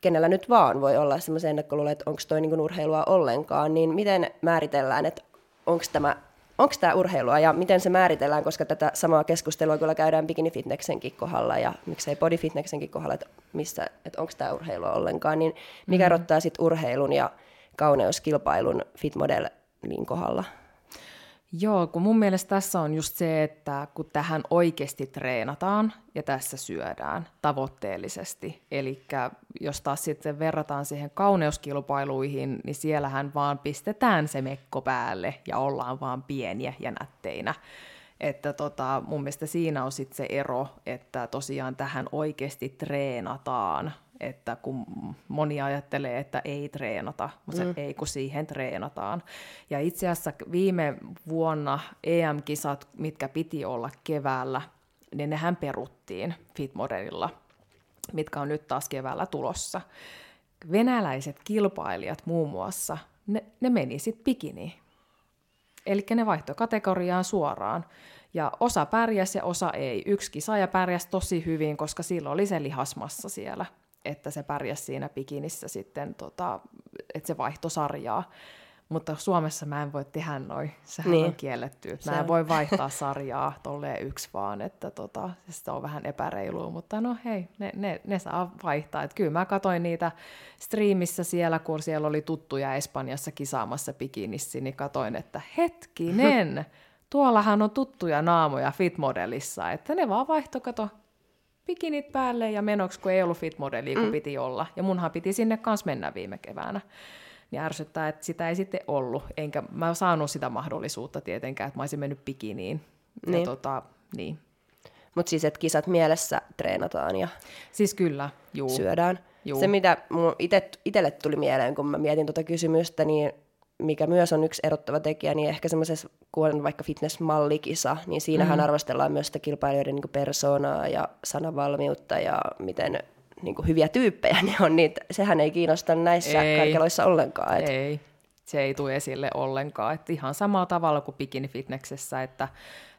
kenellä nyt vaan voi olla semmoisia ennakkoluuloja, että onko toi niin urheilua ollenkaan, niin miten määritellään, että onko tämä onko tämä urheilua ja miten se määritellään, koska tätä samaa keskustelua kyllä käydään bikini fitnessenkin kohdalla ja miksei body fitnessenkin kohdalla, että, missä, että onko tämä urheilua ollenkaan, niin mikä mm. erottaa sitten urheilun ja kauneuskilpailun fitmodel niin kohdalla? Joo, kun mun mielestä tässä on just se, että kun tähän oikeasti treenataan ja tässä syödään tavoitteellisesti, eli jos taas sitten verrataan siihen kauneuskilpailuihin, niin siellähän vaan pistetään se mekko päälle ja ollaan vaan pieniä ja nätteinä. Että tota, mun mielestä siinä on sitten se ero, että tosiaan tähän oikeasti treenataan että kun moni ajattelee, että ei treenata, mutta mm. ei kun siihen treenataan. Ja itse asiassa viime vuonna EM-kisat, mitkä piti olla keväällä, niin nehän peruttiin Fitmodelilla, mitkä on nyt taas keväällä tulossa. Venäläiset kilpailijat muun muassa, ne, ne meni sitten bikiniin. Eli ne vaihtoi kategoriaan suoraan. Ja osa pärjäs ja osa ei. Yksi kisaaja pärjäsi tosi hyvin, koska sillä oli se lihasmassa siellä että se pärjäsi siinä pikinissä sitten, tota, että se vaihtoi sarjaa. Mutta Suomessa mä en voi tehdä noin. Sehän niin. on kielletty. Mä en voi vaihtaa sarjaa tolleen yksi vaan, että tota, se on vähän epäreilua. Mutta no hei, ne, ne, ne saa vaihtaa. Et kyllä mä katsoin niitä striimissä siellä, kun siellä oli tuttuja Espanjassa kisaamassa bikinissä, niin katoin, että hetkinen, tuollahan on tuttuja naamoja fitmodelissa, että ne vaan vaihto, kato, bikinit päälle ja menoksi, kun ei ollut fitmodelia, kun mm. piti olla. Ja munhan piti sinne kanssa mennä viime keväänä niin ärsyttää, että sitä ei sitten ollut. Enkä mä saanut sitä mahdollisuutta tietenkään, että mä olisin mennyt bikiniin. Niin. Ja tota, niin. Mutta siis, että kisat mielessä treenataan ja siis kyllä, juu. syödään. Juu. Se, mitä itselle tuli mieleen, kun mä mietin tuota kysymystä, niin mikä myös on yksi erottava tekijä, niin ehkä semmoisessa, kun on vaikka fitness-mallikisa, niin siinähän mm-hmm. arvostellaan myös sitä kilpailijoiden niin persoonaa ja sanavalmiutta ja miten niin kuin hyviä tyyppejä ne on, niin sehän ei kiinnosta näissä ei, karkeloissa ollenkaan. Et. Ei, se ei tule esille ollenkaan. Et ihan samalla tavalla kuin bikini fitnessessä, että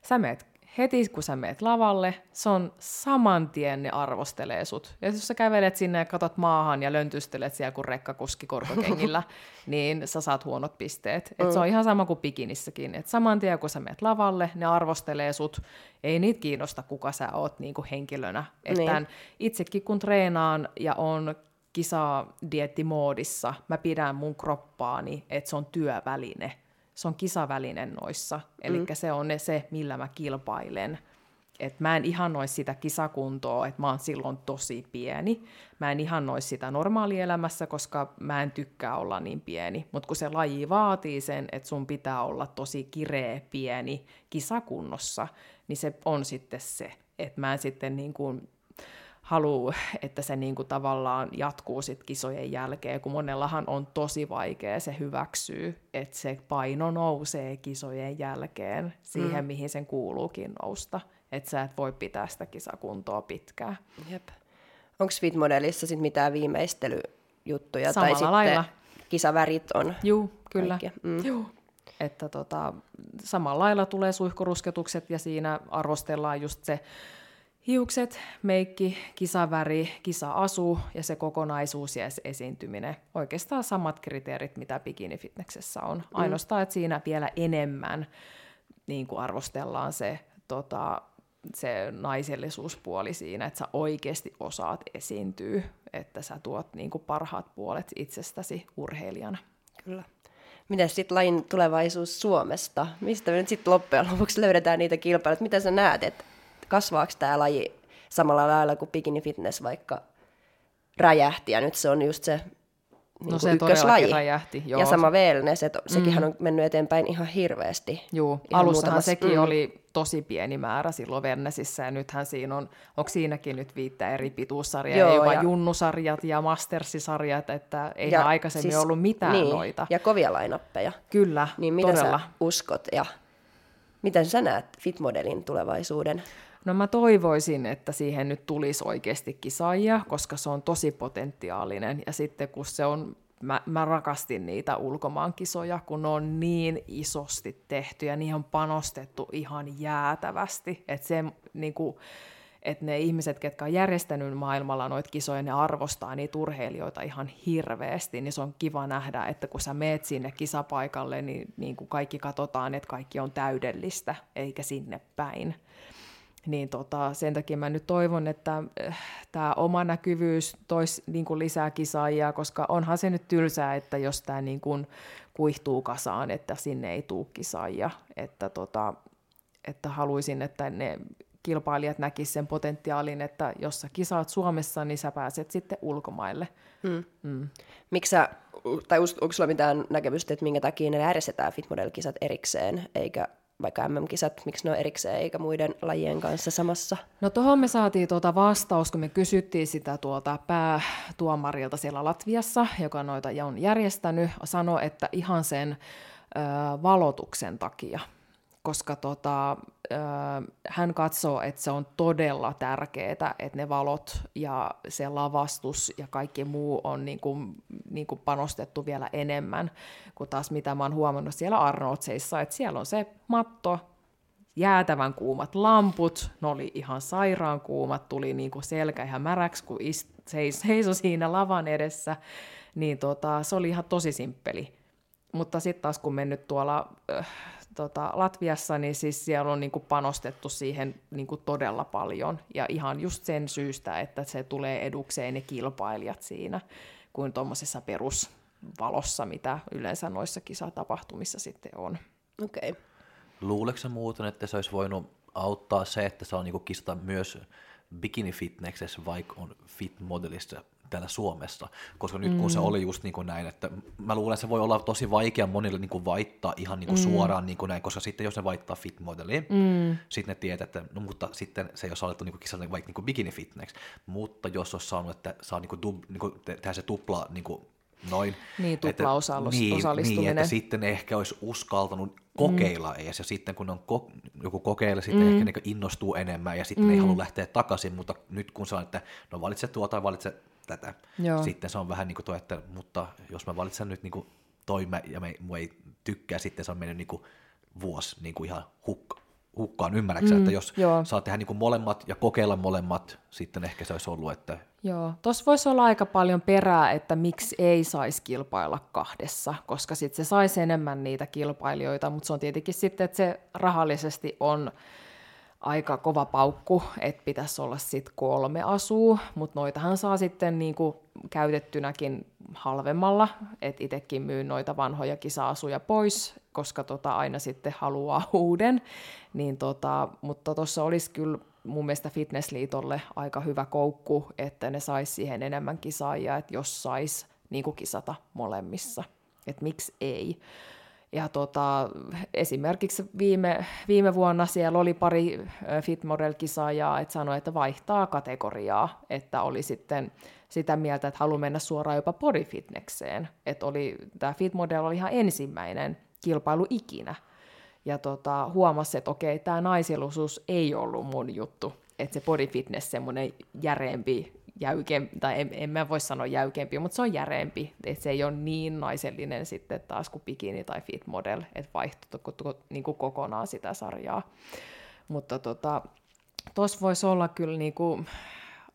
sä meet heti kun sä meet lavalle, se on saman tien ne arvostelee sut. Ja jos sä kävelet sinne ja katot maahan ja löntystelet siellä kuin rekkakuski korkokengillä, niin sä saat huonot pisteet. Et mm. Se on ihan sama kuin bikinissäkin. Et saman tien kun sä meet lavalle, ne arvostelee sut. Ei niitä kiinnosta, kuka sä oot niin kuin henkilönä. Että niin. itsekin kun treenaan ja on kisadiettimoodissa, mä pidän mun kroppaani, että se on työväline – se on kisavälinen noissa. Eli mm. se on ne, se, millä mä kilpailen. Et mä en ihannoi sitä kisakuntoa, että mä oon silloin tosi pieni. Mä en ihannoi sitä normaalielämässä, koska mä en tykkää olla niin pieni. Mutta kun se laji vaatii sen, että sun pitää olla tosi kireä, pieni kisakunnossa, niin se on sitten se. Että mä en sitten niin kuin halua, että se niinku tavallaan jatkuu sit kisojen jälkeen, kun monellahan on tosi vaikea se hyväksyy, että se paino nousee kisojen jälkeen siihen, mm. mihin sen kuuluukin nousta. Että sä et voi pitää sitä kisakuntoa pitkään. Jep. Onko Fitmodelissa sitten mitään viimeistelyjuttuja? Samalla tai sitten lailla. kisavärit on Juu, kyllä. Mm. Juu. Että tota, samalla lailla tulee suihkurusketukset ja siinä arvostellaan just se Hiukset, meikki, kisaväri, kisaasu ja se kokonaisuus ja esiintyminen. Oikeastaan samat kriteerit, mitä bikinifitneksessä on. Mm. Ainoastaan, että siinä vielä enemmän niin kuin arvostellaan se, tota, se naisellisuuspuoli siinä, että sä oikeasti osaat esiintyä, että sä tuot niin kuin parhaat puolet itsestäsi urheilijana. Kyllä. Miten sitten lajin tulevaisuus Suomesta? Mistä me nyt sitten loppujen lopuksi löydetään niitä kilpailuja? Mitä sä näet, että kasvaako tämä laji samalla lailla kuin bikini fitness vaikka räjähti, ja nyt se on just se niin no se ykköslaji. räjähti, joo. Ja sama wellness, että mm. on mennyt eteenpäin ihan hirveästi. Joo, alussahan sekin mm. oli tosi pieni määrä silloin Vernesissä, ja nythän siinä on, onko siinäkin nyt viittä eri pituussarjaa, joo, jopa ja... junnusarjat ja mastersisarjat, että ei ja aikaisemmin siis, ollut mitään niin, noita. Ja kovia lainappeja. Kyllä, Niin mitä todella. sä uskot ja miten sä näet Fitmodelin tulevaisuuden? No mä toivoisin, että siihen nyt tulisi oikeasti kisaajia, koska se on tosi potentiaalinen. Ja sitten kun se on, mä, mä rakastin niitä ulkomaankisoja, kun ne on niin isosti tehty ja niihin on panostettu ihan jäätävästi. Että se niin kuin, että ne ihmiset, ketkä on järjestänyt maailmalla noita kisoja, ne arvostaa niitä urheilijoita ihan hirveästi, niin se on kiva nähdä, että kun sä meet sinne kisapaikalle, niin, niin kuin kaikki katsotaan, että kaikki on täydellistä, eikä sinne päin niin tota, sen takia mä nyt toivon, että äh, tämä oma näkyvyys toisi niin kuin lisää kisaajia, koska onhan se nyt tylsää, että jos tämä niin kuin kuihtuu kasaan, että sinne ei tule kisaajia. Että, tota, että haluaisin, että ne kilpailijat näkisivät sen potentiaalin, että jos sä kisaat Suomessa, niin sä pääset sitten ulkomaille. Hmm. Mm. Miksi sä, tai onko sulla mitään näkemystä, että minkä takia ne järjestetään Fitmodel-kisat erikseen, eikä vaikka MM-kisat, miksi ne on erikseen eikä muiden lajien kanssa samassa? No tuohon me saatiin tuota vastaus, kun me kysyttiin sitä tuota päätuomarilta siellä Latviassa, joka noita on järjestänyt, sanoi, että ihan sen ö, valotuksen takia – koska tota, hän katsoo, että se on todella tärkeää, että ne valot ja se lavastus ja kaikki muu on niin kuin, niin kuin panostettu vielä enemmän kuin taas mitä mä oon huomannut siellä Arnoldseissa, että siellä on se matto, jäätävän kuumat lamput, ne oli ihan sairaan kuumat, tuli niin kuin selkä ihan märäksi, kun seis, seiso siinä lavan edessä, niin tota, se oli ihan tosi simppeli. Mutta sitten taas kun mennyt tuolla tota, Latviassa, niin siis siellä on niinku panostettu siihen niinku todella paljon. Ja ihan just sen syystä, että se tulee edukseen ne kilpailijat siinä, kuin tuommoisessa perusvalossa, mitä yleensä noissa kisatapahtumissa sitten on. Okei. Okay. Luuleeko muuten, että se olisi voinut auttaa se, että saa niinku kisata myös bikini fitnessessä, vaikka on fit modelissa täällä Suomessa, koska nyt kun mm. se oli just niin kuin näin, että mä luulen, että se voi olla tosi vaikea monille niin kuin vaittaa ihan niin kuin mm. suoraan niin kuin näin, koska sitten jos ne vaittaa fit modeliin, mm. sitten ne tietää, että no mutta sitten se ei ole alettu niin kisata vaikka niin kuin bikini fitness, mutta jos olisi saanut, että saa niin kuin, dub, niin kuin tehdä se tupla niin kuin noin. Niin, tupla osallistuminen. Niin, niin, että sitten ehkä olisi uskaltanut kokeilla mm. edes, ja sitten kun on ko- joku kokeilla, sitten mm. ehkä ne innostuu enemmän, ja sitten mm. ei halua lähteä takaisin, mutta nyt kun on, että no valitse tuo tai valitse tätä. Joo. Sitten se on vähän niin kuin tuo, että mutta jos mä valitsen nyt niin kuin toi mä, ja me, mä ei tykkää, sitten se on mennyt niin kuin vuosi niin kuin ihan hukka, hukkaan, ymmärrätkö mm, että jos joo. saa tehdä niin kuin molemmat ja kokeilla molemmat, sitten ehkä se olisi ollut, että... Joo, tuossa voisi olla aika paljon perää, että miksi ei saisi kilpailla kahdessa, koska sitten se saisi enemmän niitä kilpailijoita, mutta se on tietenkin sitten, että se rahallisesti on aika kova paukku, että pitäisi olla sitten kolme asua, mutta noitahan saa sitten niinku käytettynäkin halvemmalla, että itsekin myyn noita vanhoja kisa-asuja pois, koska tota aina sitten haluaa uuden, niin tota, mutta tuossa olisi kyllä mun mielestä Fitnessliitolle aika hyvä koukku, että ne saisi siihen enemmän kisaajia, että jos sais niin kisata molemmissa, että miksi ei. Ja tota, esimerkiksi viime, viime vuonna siellä oli pari Fit Model-kisaajaa, että sanoi, että vaihtaa kategoriaa, että oli sitten sitä mieltä, että haluaa mennä suoraan jopa bodyfitnekseen. Että oli, tämä Fit Model oli ihan ensimmäinen kilpailu ikinä. Ja tota, huomasi, että okei, tämä naisillisuus ei ollut mun juttu. Että se bodyfitness, semmoinen järeempi jäykempi, tai en, en mä voi sanoa jäykempi, mutta se on järeempi, että se ei ole niin naisellinen sitten taas kuin bikini tai fit model, että vaihtuu niin kokonaan sitä sarjaa. Mutta tota, voisi olla kyllä niin kuin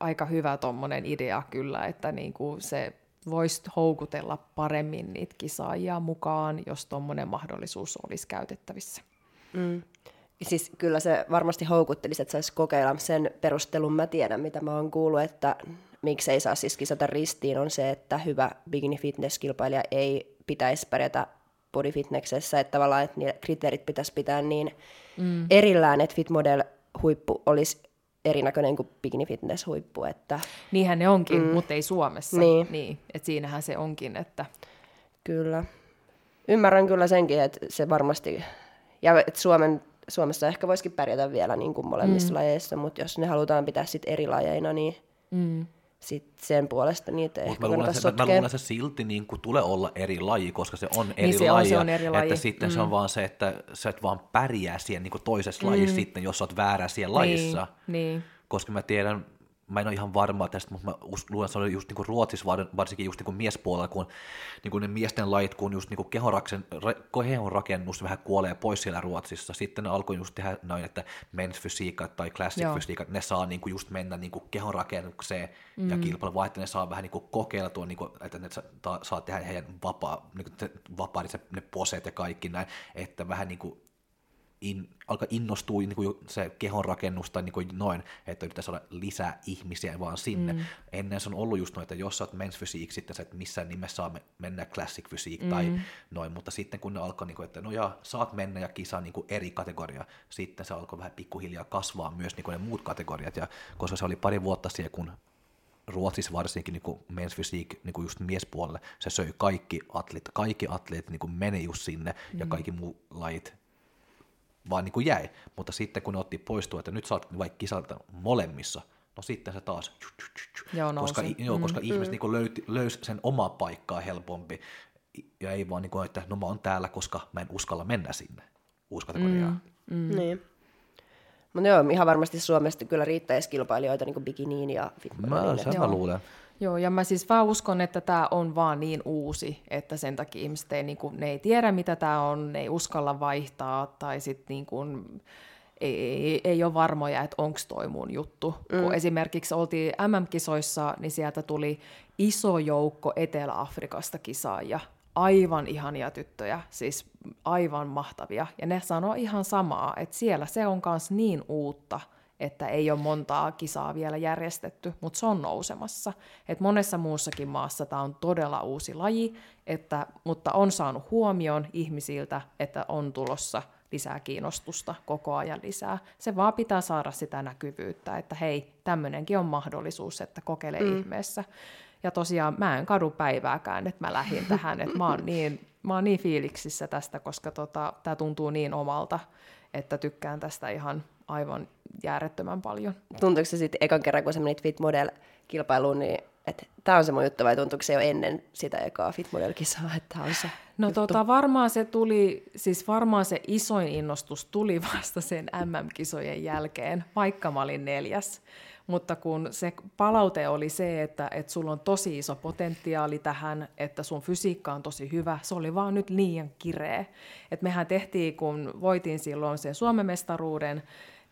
aika hyvä tuommoinen idea kyllä, että niin kuin se voisi houkutella paremmin niitä kisaajia mukaan, jos tuommoinen mahdollisuus olisi käytettävissä. Mm. Siis kyllä se varmasti houkuttelisi, että saisi kokeilla sen perustelun. Mä tiedän, mitä mä oon kuullut, että miksei saa siis kisata ristiin, on se, että hyvä bikini fitness-kilpailija ei pitäisi pärjätä bodyfitnessessä, että tavallaan että niitä kriteerit pitäisi pitää niin mm. erillään, että fitmodel huippu olisi erinäköinen kuin bikini fitness huippu. Että... Niinhän ne onkin, mm. mutta ei Suomessa. Niin. niin. Et siinähän se onkin, että... Kyllä. Ymmärrän kyllä senkin, että se varmasti, ja että Suomen Suomessa ehkä voisikin pärjätä vielä niin kuin molemmissa mm. lajeissa, mutta jos ne halutaan pitää sit eri lajeina, niin mm. sit sen puolesta niitä ehkä mä luulen, se, mä luulen, että se silti niin kuin tulee olla eri laji, koska se on eri niin se laji. On, se on eri laji. Että sitten mm. se on mm. vaan se, että sä et vaan pärjää siihen niin kuin toisessa mm. lajissa sitten, jos sä oot väärä siellä niin, lajissa. Niin. Koska mä tiedän, mä en ole ihan varma tästä, mutta mä luulen, että se oli just niin kuin Ruotsissa varsinkin just niin kuin miespuolella, kun niin kuin ne miesten lait, kun just niin kuin kehon rakennus vähän kuolee pois siellä Ruotsissa. Sitten ne alkoi just tehdä noin, että men's fysiikka tai classic Joo. fysiikka, ne saa niin kuin just mennä niin kuin kehon rakennukseen mm. ja kilpailu, vaan että ne saa vähän niin kuin kokeilla tuon, niin kuin, että ne saa, saa tehdä heidän vapaa, niin kuin vapaa ne poseet ja kaikki näin, että vähän niin kuin in, alkaa innostua niin kuin se kehon rakennus tai niin kuin noin, että yritetään saada lisää ihmisiä vaan sinne. Mm. Ennen se on ollut just noin, että jos sä oot men's physique, sitten sä et missään nimessä saa mennä classic physique mm. tai noin, mutta sitten kun ne alkoi, niin kuin, että no ja saat mennä ja kisaa niin kuin eri kategoria, sitten se alkoi vähän pikkuhiljaa kasvaa myös niin kuin ne muut kategoriat, ja koska se oli pari vuotta siellä, kun Ruotsissa varsinkin niin men's physique niin kuin just miespuolelle, se söi kaikki atleet, kaikki atleet niin kuin meni just sinne, mm. ja kaikki muut lajit vaan niin kuin jäi. Mutta sitten kun ne otti poistua, että nyt saat vaikka kisata molemmissa, no sitten se taas, joo, koska, joo, mm, koska mm. ihmiset niin löyti, löysi sen omaa paikkaa helpompi, ja ei vaan niin kuin, että no mä oon täällä, koska mä en uskalla mennä sinne uusi kategoriaan. Mm, mm. Niin. Mutta joo, ihan varmasti Suomesta kyllä riittäisi kilpailijoita niin bikiniin ja fitmodeliin. Mä, sen mä luulen. Joo, ja mä siis vaan uskon, että tämä on vaan niin uusi, että sen takia ihmiset ei, niin kuin, ne ei tiedä, mitä tämä on, ne ei uskalla vaihtaa, tai sitten niin kuin, ei, ei, ei ole varmoja, että onko toi mun juttu. Mm. Kun esimerkiksi oltiin MM-kisoissa, niin sieltä tuli iso joukko Etelä-Afrikasta kisaajia, aivan ihania tyttöjä, siis aivan mahtavia. Ja ne sanoo ihan samaa, että siellä se on myös niin uutta, että ei ole montaa kisaa vielä järjestetty, mutta se on nousemassa. Et monessa muussakin maassa tämä on todella uusi laji, että, mutta on saanut huomioon ihmisiltä, että on tulossa lisää kiinnostusta koko ajan lisää. Se vaan pitää saada sitä näkyvyyttä, että hei, tämmöinenkin on mahdollisuus, että kokeile mm. ihmeessä. Ja tosiaan mä en kadu päivääkään, että mä lähdin tähän, että mä oon niin, mä oon niin fiiliksissä tästä, koska tota, tämä tuntuu niin omalta, että tykkään tästä ihan aivan järjettömän paljon. Tuntuuko se sitten ekan kerran, kun sä menit Fit Model-kilpailuun, niin että tämä on se mun juttu, vai tuntuuko se jo ennen sitä ekaa Fit Model-kisaa, että tämä on se No juttu? tota, varmaan se tuli, siis varmaan se isoin innostus tuli vasta sen MM-kisojen jälkeen, vaikka mä olin neljäs. Mutta kun se palaute oli se, että, että sulla on tosi iso potentiaali tähän, että sun fysiikka on tosi hyvä, se oli vaan nyt liian kireä. Et mehän tehtiin, kun voitin silloin sen Suomen mestaruuden,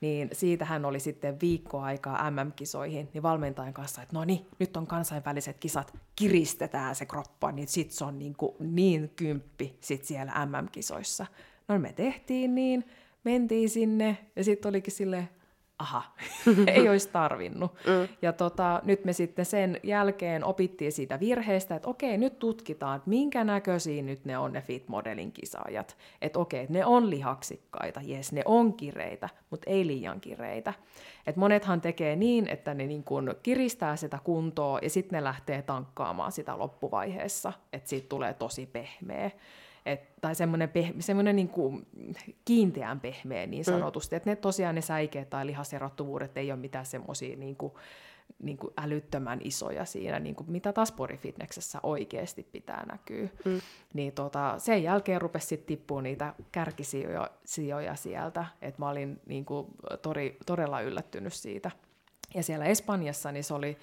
niin siitähän oli sitten viikko aikaa MM-kisoihin, niin valmentajan kanssa, että no niin, nyt on kansainväliset kisat, kiristetään se kroppa, niin sit se on niin, kuin niin kymppi sit siellä MM-kisoissa. No me tehtiin niin, mentiin sinne, ja sitten olikin sille aha, ei olisi tarvinnut. Mm. Ja tota, nyt me sitten sen jälkeen opittiin siitä virheestä, että okei, nyt tutkitaan, että minkä näköisiä nyt ne on ne fit-modelin kisaajat. Että okei, ne on lihaksikkaita, jes, ne on kireitä, mutta ei liian kireitä. Et monethan tekee niin, että ne niin kun kiristää sitä kuntoa ja sitten ne lähtee tankkaamaan sitä loppuvaiheessa, että siitä tulee tosi pehmeä et, tai semmoinen, pehme, semmoinen niin kuin kiinteän pehmeä niin mm. sanotusti, mm. että ne tosiaan ne säikeet tai lihaserottuvuudet ei ole mitään semmoisia niin kuin, niin kuin älyttömän isoja siinä, niin kuin mitä taas porifitneksessä oikeasti pitää näkyä. Mm. Niin tota, sen jälkeen rupesi sitten tippua niitä kärkisijoja sieltä, että mä olin niin kuin tori, todella yllättynyt siitä. Ja siellä Espanjassa niin se oli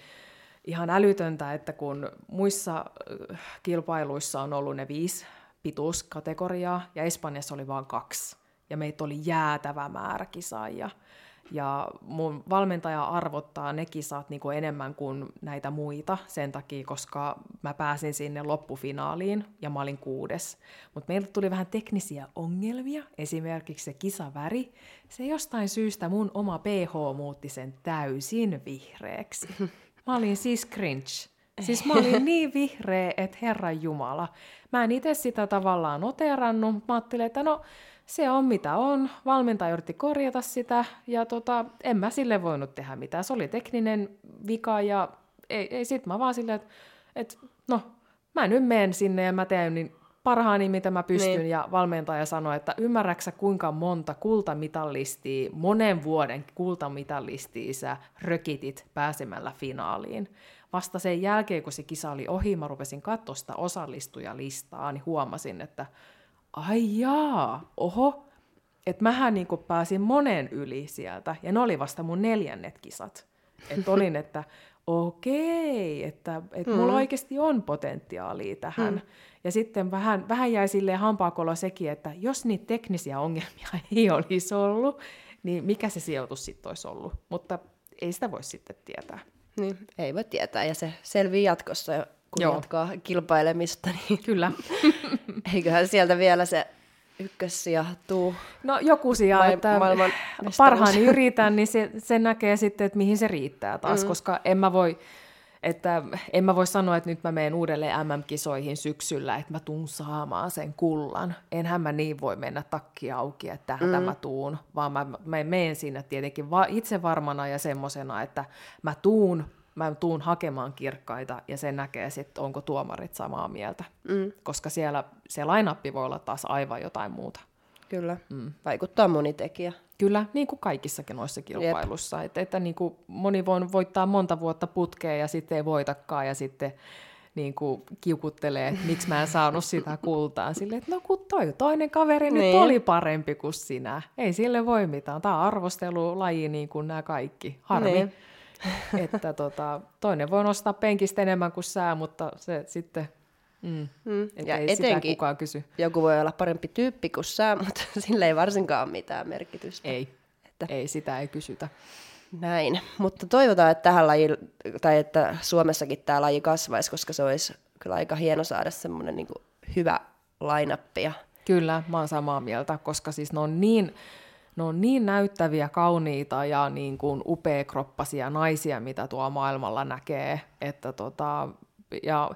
ihan älytöntä, että kun muissa äh, kilpailuissa on ollut ne viisi pituuskategoriaa, ja Espanjassa oli vain kaksi. Ja meitä oli jäätävä määrä kisaajia. Ja mun valmentaja arvottaa ne kisat niin kuin enemmän kuin näitä muita sen takia, koska mä pääsin sinne loppufinaaliin ja mä olin kuudes. Mutta meiltä tuli vähän teknisiä ongelmia, esimerkiksi se kisaväri. Se jostain syystä mun oma PH muutti sen täysin vihreäksi. Mä olin siis cringe. Siis mä olin niin vihreä, että Herran Jumala. Mä en itse sitä tavallaan noterannut. Mä ajattelin, että no se on mitä on. Valmentaja yritti korjata sitä ja tota, en mä sille voinut tehdä mitään. Se oli tekninen vika ja ei, ei sit mä vaan silleen, että et, no mä nyt menen sinne ja mä teen niin parhaani, mitä mä pystyn, niin. ja valmentaja sanoi, että ymmärräksä kuinka monta kultamitallistia, monen vuoden kultamitallistia sä rökitit pääsemällä finaaliin vasta sen jälkeen, kun se kisa oli ohi, mä rupesin katsoa sitä osallistujalistaa, niin huomasin, että ai jaa, oho, että mähän niin pääsin monen yli sieltä, ja ne oli vasta mun neljännet kisat. Että olin, että okei, että, että mm. mulla oikeasti on potentiaalia tähän. Mm. Ja sitten vähän, vähän jäi silleen hampaakolo sekin, että jos niitä teknisiä ongelmia ei olisi ollut, niin mikä se sijoitus sitten olisi ollut. Mutta ei sitä voi sitten tietää. Niin, ei voi tietää, ja se selvii jatkossa, kun Joo. jatkaa kilpailemista. Niin Kyllä. eiköhän sieltä vielä se ykkössija tuu. No joku sija, Ma- että parhaani yritän, niin se, se näkee sitten, että mihin se riittää taas, mm. koska en mä voi että en mä voi sanoa, että nyt mä menen uudelleen MM-kisoihin syksyllä, että mä tuun saamaan sen kullan. Enhän mä niin voi mennä takki auki, että tähän mm. mä tuun, vaan mä, mä menen sinne tietenkin va- itse varmana ja semmosena, että mä tuun, mä tuun hakemaan kirkkaita ja sen näkee sitten, onko tuomarit samaa mieltä. Mm. Koska siellä se lainappi voi olla taas aivan jotain muuta. Kyllä, mm. vaikuttaa moni tekijä. Kyllä, niin kuin kaikissakin noissa kilpailussa. Että, että niin kuin moni voi voittaa monta vuotta putkeen ja sitten ei voitakaan ja sitten niin kuin kiukuttelee, että miksi mä en saanut sitä kultaa. Silleen, että no kun toi toinen kaveri niin. nyt oli parempi kuin sinä. Ei sille voi mitään. Tämä on arvostelulaji niin kuin nämä kaikki. Harmi. Niin. että tota, toinen voi nostaa penkistä enemmän kuin sää, mutta se sitten Mm. Mm. ja ei etenkin sitä kukaan kysy. joku voi olla parempi tyyppi kuin sä, mutta sillä ei varsinkaan ole mitään merkitystä. Ei. Et Että Ei, sitä ei kysytä. näin. Mutta toivotaan, että tähän laji, tai että Suomessakin tämä laji kasvaisi, koska se olisi kyllä aika hieno saada semmoinen niin hyvä lainappi. Kyllä, mä oon samaa mieltä, koska siis ne on niin, ne on niin näyttäviä, kauniita ja niin kuin upeakroppasia naisia, mitä tuo maailmalla näkee, että tota, ja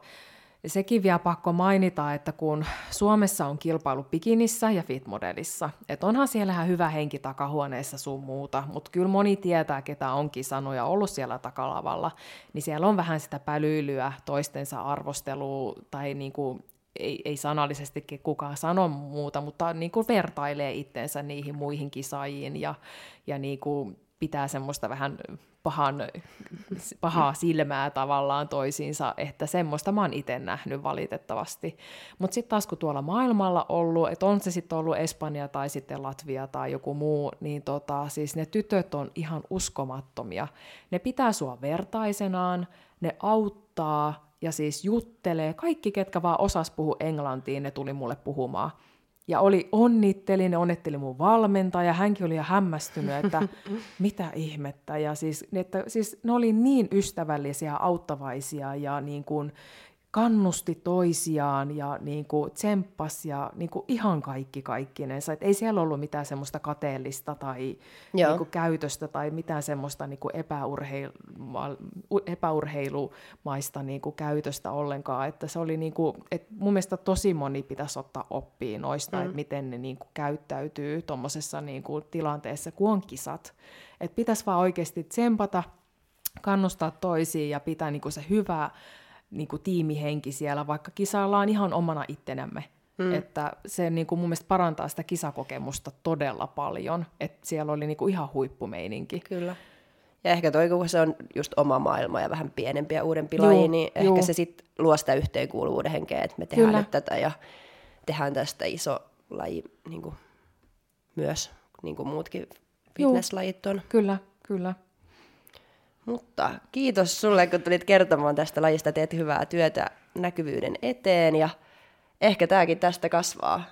sekin vielä pakko mainita, että kun Suomessa on kilpailu bikinissä ja fitmodelissa, että onhan siellä ihan hyvä henki takahuoneessa sun muuta, mutta kyllä moni tietää, ketä on kisannut ja ollut siellä takalavalla, niin siellä on vähän sitä pälyilyä, toistensa arvostelua tai niin kuin ei, ei sanallisestikin kukaan sano muuta, mutta niin kuin vertailee itsensä niihin muihin kisaajiin ja, ja niin kuin pitää semmoista vähän pahan, pahaa silmää tavallaan toisiinsa, että semmoista mä oon itse nähnyt valitettavasti. Mutta sitten taas kun tuolla maailmalla ollut, että on se sitten ollut Espanja tai sitten Latvia tai joku muu, niin tota, siis ne tytöt on ihan uskomattomia. Ne pitää sua vertaisenaan, ne auttaa ja siis juttelee. Kaikki, ketkä vaan osas puhua englantiin, ne tuli mulle puhumaan. Ja oli onnitteli, ne onnetteli mun valmentaja, hänkin oli ihan hämmästynyt, että mitä ihmettä. Ja siis, että, siis ne oli niin ystävällisiä, auttavaisia ja niin kuin kannusti toisiaan ja niin kuin tsemppas ja niin kuin ihan kaikki kaikkinensa. Et ei siellä ollut mitään semmoista kateellista tai Joo. niin kuin käytöstä tai mitään semmoista niin kuin epäurheilu, epäurheilumaista niin kuin käytöstä ollenkaan. Että se oli niin kuin, et mun mielestä tosi moni pitäisi ottaa oppia noista, mm. että miten ne niin kuin käyttäytyy tuommoisessa niin kuin tilanteessa, kun on kisat. Että pitäisi vaan oikeasti tsempata, kannustaa toisiin ja pitää niin kuin se hyvä niin kuin tiimihenki siellä, vaikka kisaillaan ihan omana ittenämme. Mm. Että se niin kuin mun mielestä parantaa sitä kisakokemusta todella paljon, että siellä oli niin kuin ihan huippumeininki. Kyllä. Ja ehkä toi, kun se on just oma maailma ja vähän pienempi ja uudempi Juu, laji, niin juu. ehkä se sitten luo sitä yhteenkuuluvuuden henkeä, että me tehdään Kyllä. nyt tätä ja tehdään tästä iso laji niin kuin, myös, niin kuin muutkin fitnesslajit on. Kyllä, kyllä. Mutta kiitos sulle, kun tulit kertomaan tästä lajista. Teet hyvää työtä näkyvyyden eteen ja ehkä tämäkin tästä kasvaa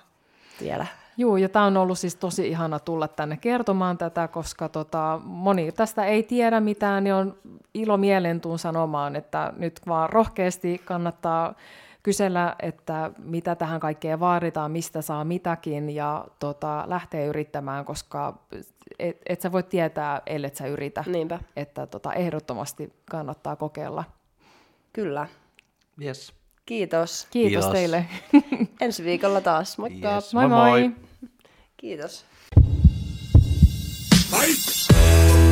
vielä. Joo, ja tämä on ollut siis tosi ihana tulla tänne kertomaan tätä, koska tota, moni tästä ei tiedä mitään, niin on ilo mielen tuun sanomaan, että nyt vaan rohkeasti kannattaa kysellä, että mitä tähän kaikkeen vaaditaan, mistä saa mitäkin, ja tota, lähteä yrittämään, koska et, et sä voi tietää, ellei sä yritä. Niinpä, Että tota, ehdottomasti kannattaa kokeilla. kyllä. Yes. Kiitos. Kiitos, Kiitos. teille. Ensi viikolla taas. Moikka. Yes. moi Moi moi. moi! Kiitos. Fight!